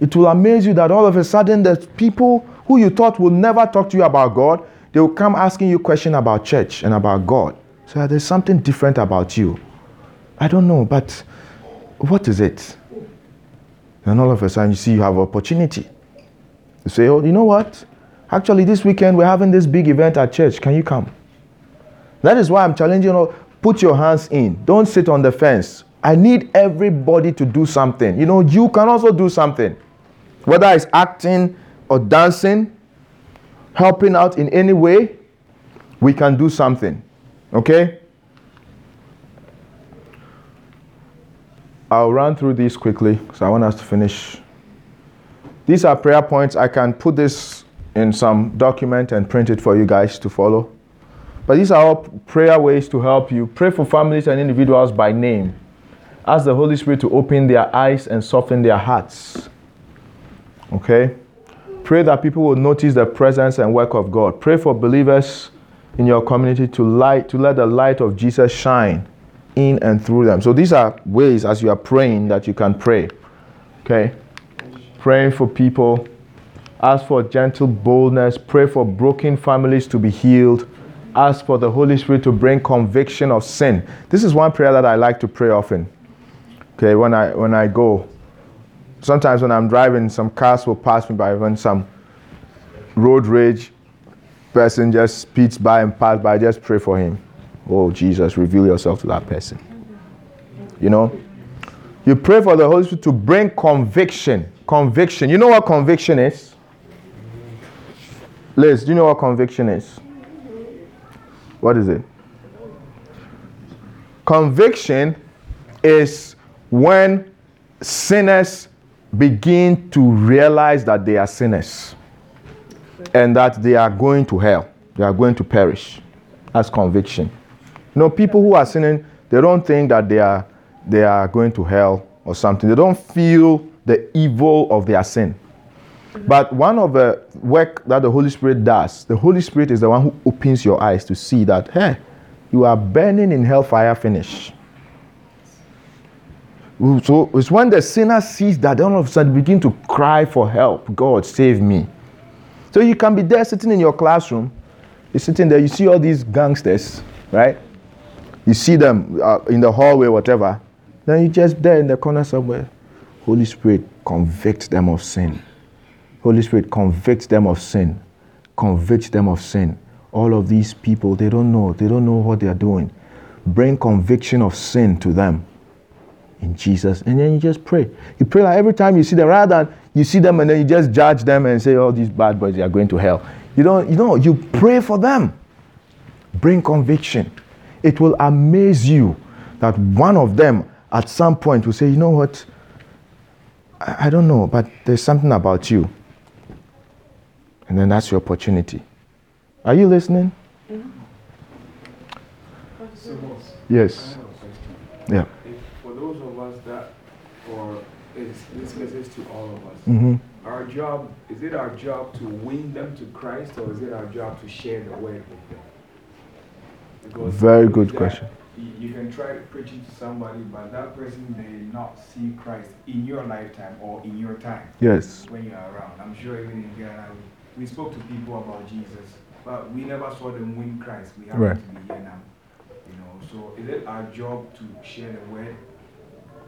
It will amaze you that all of a sudden the people who you thought will never talk to you about God, they will come asking you questions about church and about God. So there's something different about you. I don't know, but what is it? And all of a sudden you see you have opportunity. You say, oh, you know what? Actually, this weekend we're having this big event at church. Can you come? That is why I'm challenging you. Know, put your hands in. Don't sit on the fence. I need everybody to do something. You know, you can also do something. Whether it's acting or dancing, helping out in any way, we can do something. Okay? I'll run through these quickly because I want us to finish. These are prayer points. I can put this in some document and print it for you guys to follow. But these are all prayer ways to help you. Pray for families and individuals by name. Ask the Holy Spirit to open their eyes and soften their hearts. Okay? Pray that people will notice the presence and work of God. Pray for believers in your community to light to let the light of Jesus shine in and through them. So these are ways as you are praying that you can pray. Okay? Praying for people Ask for gentle boldness. Pray for broken families to be healed. Ask for the Holy Spirit to bring conviction of sin. This is one prayer that I like to pray often. Okay, when I when I go. Sometimes when I'm driving, some cars will pass me by when some road rage person just speeds by and pass by, just pray for him. Oh Jesus, reveal yourself to that person. You know? You pray for the Holy Spirit to bring conviction. Conviction. You know what conviction is? Liz, do you know what conviction is? What is it? Conviction is when sinners begin to realize that they are sinners and that they are going to hell, they are going to perish. That's conviction. You know, people who are sinning, they don't think that they are they are going to hell or something. They don't feel the evil of their sin. But one of the work that the Holy Spirit does, the Holy Spirit is the one who opens your eyes to see that, hey, you are burning in hellfire finish. So it's when the sinner sees that, all of a sudden begin to cry for help. God, save me. So you can be there sitting in your classroom. You're sitting there, you see all these gangsters, right? You see them uh, in the hallway, whatever. Then you just there in the corner somewhere. Holy Spirit, convict them of sin. Holy Spirit, convict them of sin. Convict them of sin. All of these people, they don't know. They don't know what they are doing. Bring conviction of sin to them in Jesus. And then you just pray. You pray like every time you see them, rather than you see them and then you just judge them and say, oh, these bad boys, they are going to hell. You don't, you know, you pray for them. Bring conviction. It will amaze you that one of them at some point will say, you know what? I, I don't know, but there's something about you. And then that's your opportunity. Are you listening? Mm-hmm. Yes. Yeah. If for those of us that, or it's, this message to all of us. Mhm. Our job, is it our job to win them to Christ or is it our job to share the word with them? Because Very good question. You, you can try preaching to somebody, but that person may not see Christ in your lifetime or in your time Yes. when you're around. I'm sure even in Ghana, we spoke to people about Jesus, but we never saw them win Christ. We happen Right. to be here now. You know, so is it our job to share the word,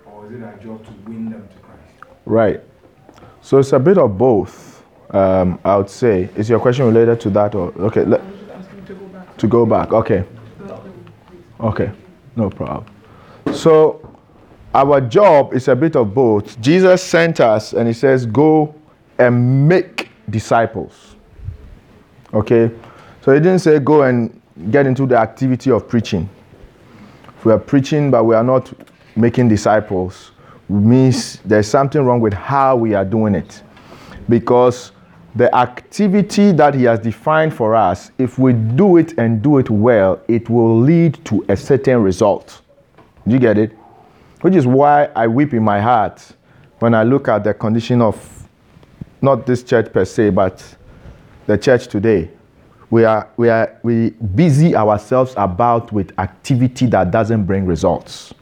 or is it our job to win them to Christ? Right. So it's a bit of both. Um, I would say. Is your question related to that or okay? Let, to go back. Okay. Okay. No problem. So our job is a bit of both. Jesus sent us and he says, "Go and make disciples." Okay. So he didn't say go and get into the activity of preaching. If we are preaching but we are not making disciples, means there's something wrong with how we are doing it. Because the activity that he has defined for us, if we do it and do it well, it will lead to a certain result. Do you get it? Which is why I weep in my heart when I look at the condition of not this church per se, but the church today. We are, we are we busy ourselves about with activity that doesn't bring results.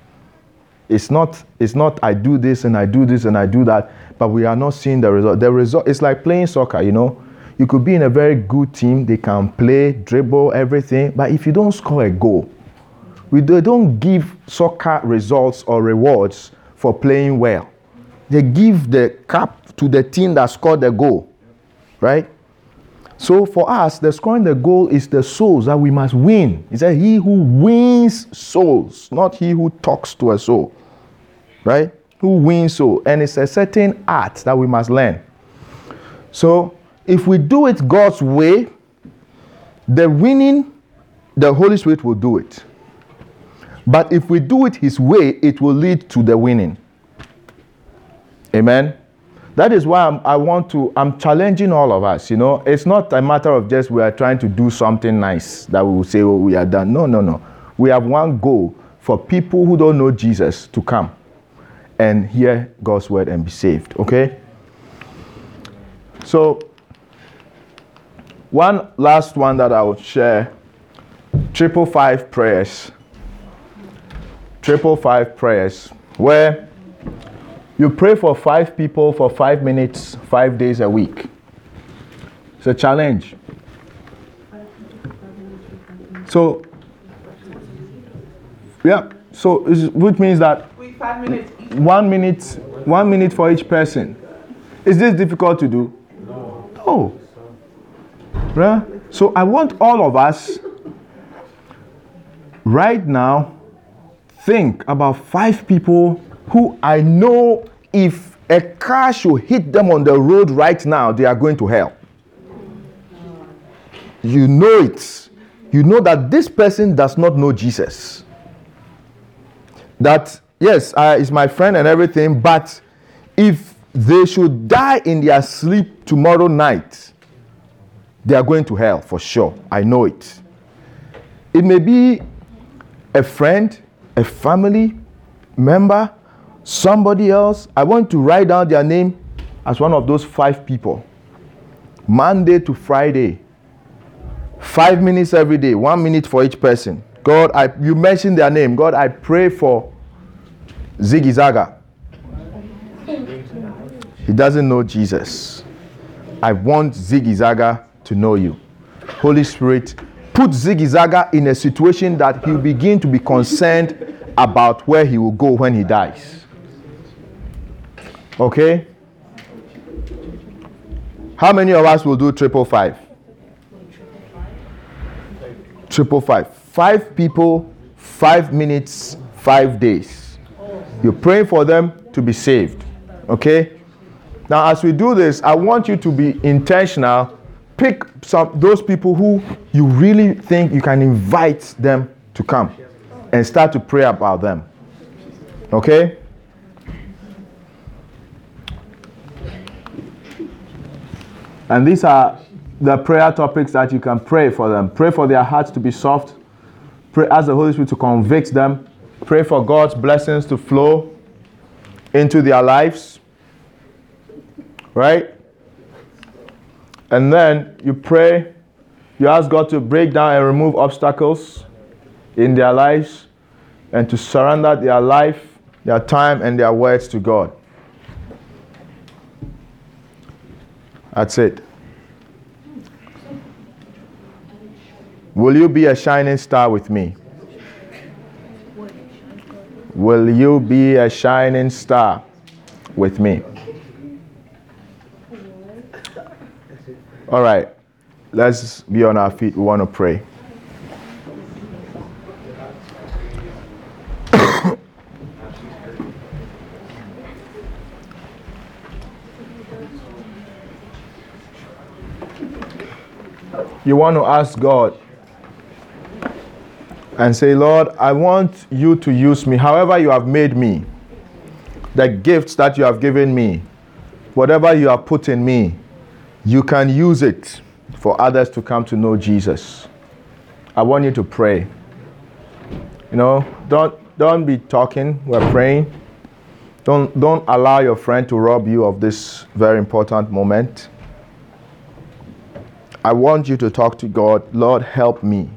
It's not, it's not I do this and I do this and I do that, but we are not seeing the result. The result it's like playing soccer, you know. You could be in a very good team, they can play, dribble, everything, but if you don't score a goal, we do, don't give soccer results or rewards for playing well. They give the cap to the team that scored the goal, right? So for us, the scoring the goal is the souls that we must win. He said, He who wins souls, not he who talks to a soul. Right? Who wins soul. And it's a certain art that we must learn. So if we do it God's way, the winning, the Holy Spirit will do it. But if we do it His way, it will lead to the winning. Amen. That is why I'm, I want to, I'm challenging all of us. You know, it's not a matter of just we are trying to do something nice that we will say, oh, we are done. No, no, no. We have one goal for people who don't know Jesus to come and hear God's word and be saved. Okay? So, one last one that I would share triple five prayers. Triple five prayers, where you pray for five people for five minutes, five days a week. It's a challenge. So, yeah, so which means that Wait, five minutes each. one minute, one minute for each person. Is this difficult to do? No. Right? So I want all of us right now think about five people who I know if a car should hit them on the road right now, they are going to hell. You know it. You know that this person does not know Jesus. That, yes, is my friend and everything, but if they should die in their sleep tomorrow night, they are going to hell for sure. I know it. It may be a friend, a family member, somebody else. I want to write down their name as one of those five people. Monday to Friday. Five minutes every day, one minute for each person. God, I, you mentioned their name. God, I pray for Ziggy Zaga. He doesn't know Jesus. I want Ziggy Zaga to know you. Holy Spirit, put Ziggy Zaga in a situation that he'll begin to be concerned about where he will go when he dies. Okay? How many of us will do triple five? Triple five. Five people, five minutes, five days. You're praying for them to be saved. Okay? Now, as we do this, I want you to be intentional. Pick some those people who you really think you can invite them to come and start to pray about them. Okay? And these are the prayer topics that you can pray for them. Pray for their hearts to be soft. Pray ask the Holy Spirit to convict them. Pray for God's blessings to flow. into their lives, right? And then you pray, you ask God to break down and remove obstacles in their lives and to surrender their life, their time, and their words to God. That's it. Will you be a shining star with me? Will you be a shining star with me? All right, let's be on our feet. We want to pray. You want to ask God and say, Lord, I want you to use me however you have made me, the gifts that you have given me, whatever you have put in me, you can use it for others to come to know Jesus. I want you to pray. You know, don't don't be talking, we're praying. Don't don't allow your friend to rob you of this very important moment. I want you to talk to God, Lord, help me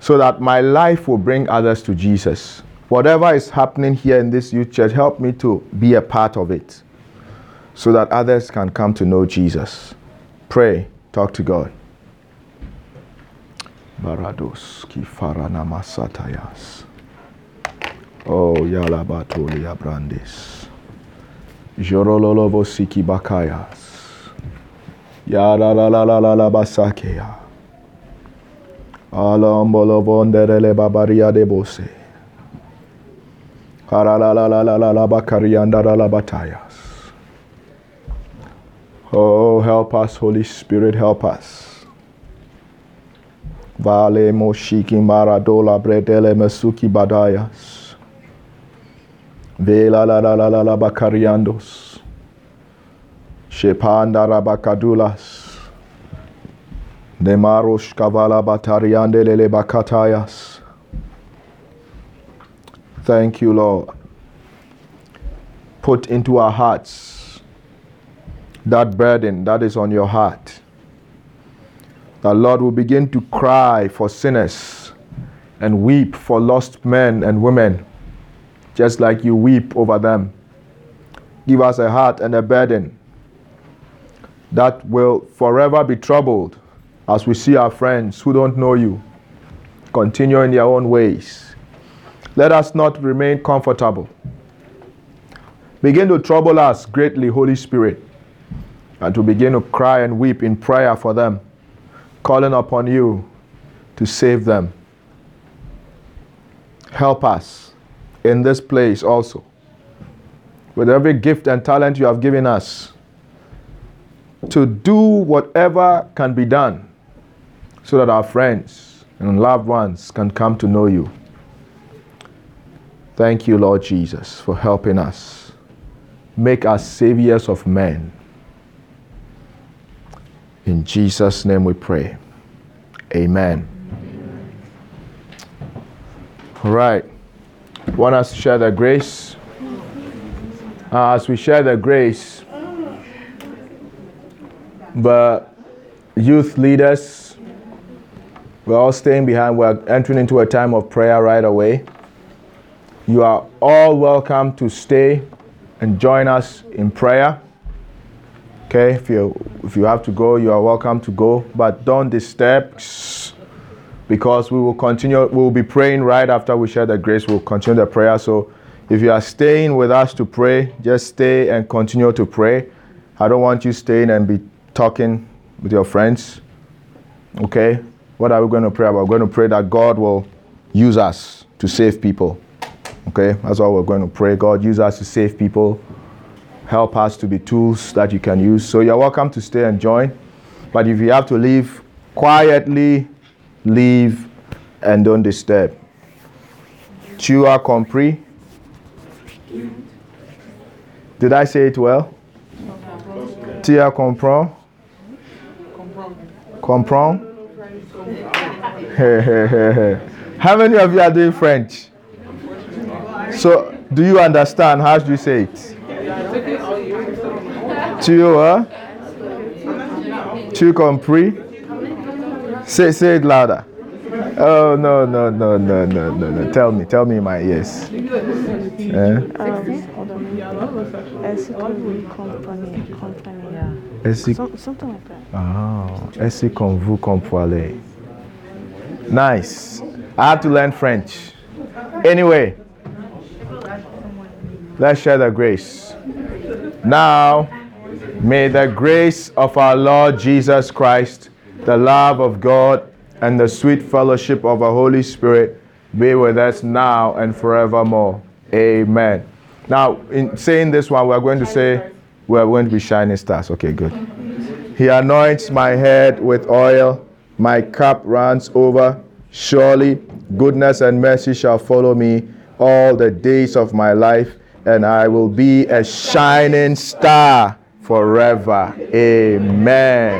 so that my life will bring others to Jesus. Whatever is happening here in this youth church, help me to be a part of it so that others can come to know Jesus. Pray, talk to God. Barados kifarana masatayas. Oh, yalabatoli abrandis. Jorololobo siki bakayas. Yala la la la la la la basakeya. Alambolo bonderele babaria de bose. Karala la la la la la bakarianda la batayas. Oh, help us, Holy Spirit, help us. Vale moshiki maradola bredele mesuki badayas. Vela la la la la la bakariandos. Shepanda rabakadulas. Nemarosh kavala batariande lele bakatayas. Thank you, Lord. Put into our hearts that burden that is on your heart. The Lord will begin to cry for sinners and weep for lost men and women, just like you weep over them. Give us a heart and a burden that will forever be troubled as we see our friends who don't know you continue in their own ways. Let us not remain comfortable. Begin to trouble us greatly, Holy Spirit, and to begin to cry and weep in prayer for them, calling upon you to save them. Help us in this place also. With every gift and talent you have given us, to do whatever can be done so that our friends and loved ones can come to know you. Thank you, Lord Jesus, for helping us. Make us saviors of men. In Jesus' name we pray. Amen. All right. Want us to share the grace? Uh, as we share the grace, but youth leaders, we're all staying behind. We're entering into a time of prayer right away. You are all welcome to stay and join us in prayer. Okay, if you if you have to go, you are welcome to go, but don't disturb because we will continue. We will be praying right after we share the grace. We'll continue the prayer. So, if you are staying with us to pray, just stay and continue to pray. I don't want you staying and be talking with your friends. Okay? What are we going to pray about? We're going to pray that God will use us to save people. Okay? That's what we're going to pray. God, use us to save people. Help us to be tools that you can use. So you're welcome to stay and join. But if you have to leave, quietly leave and don't disturb. Tu as compris? Did I say it well? Tu as compris? Comprend? How many of you are doing French? So Do you understand? How do you say it? Tu uh? Tu compris? Say, say it louder. Oh no no no no no no no! Tell me, tell me my ears. Eh? Um. Que vous comprenez? comprenez? Some- Something like that. Ah, est-ce qu'on vous comprenez? Nice. I have to learn French. Anyway, let's share the grace. Now, may the grace of our Lord Jesus Christ, the love of God, and the sweet fellowship of the Holy Spirit be with us now and forevermore. Amen. Now, in saying this one, we're going to say, we're going to be shining stars. Okay, good. He anoints my head with oil, my cup runs over. Surely goodness and mercy shall follow me all the days of my life, and I will be a shining star forever. Amen.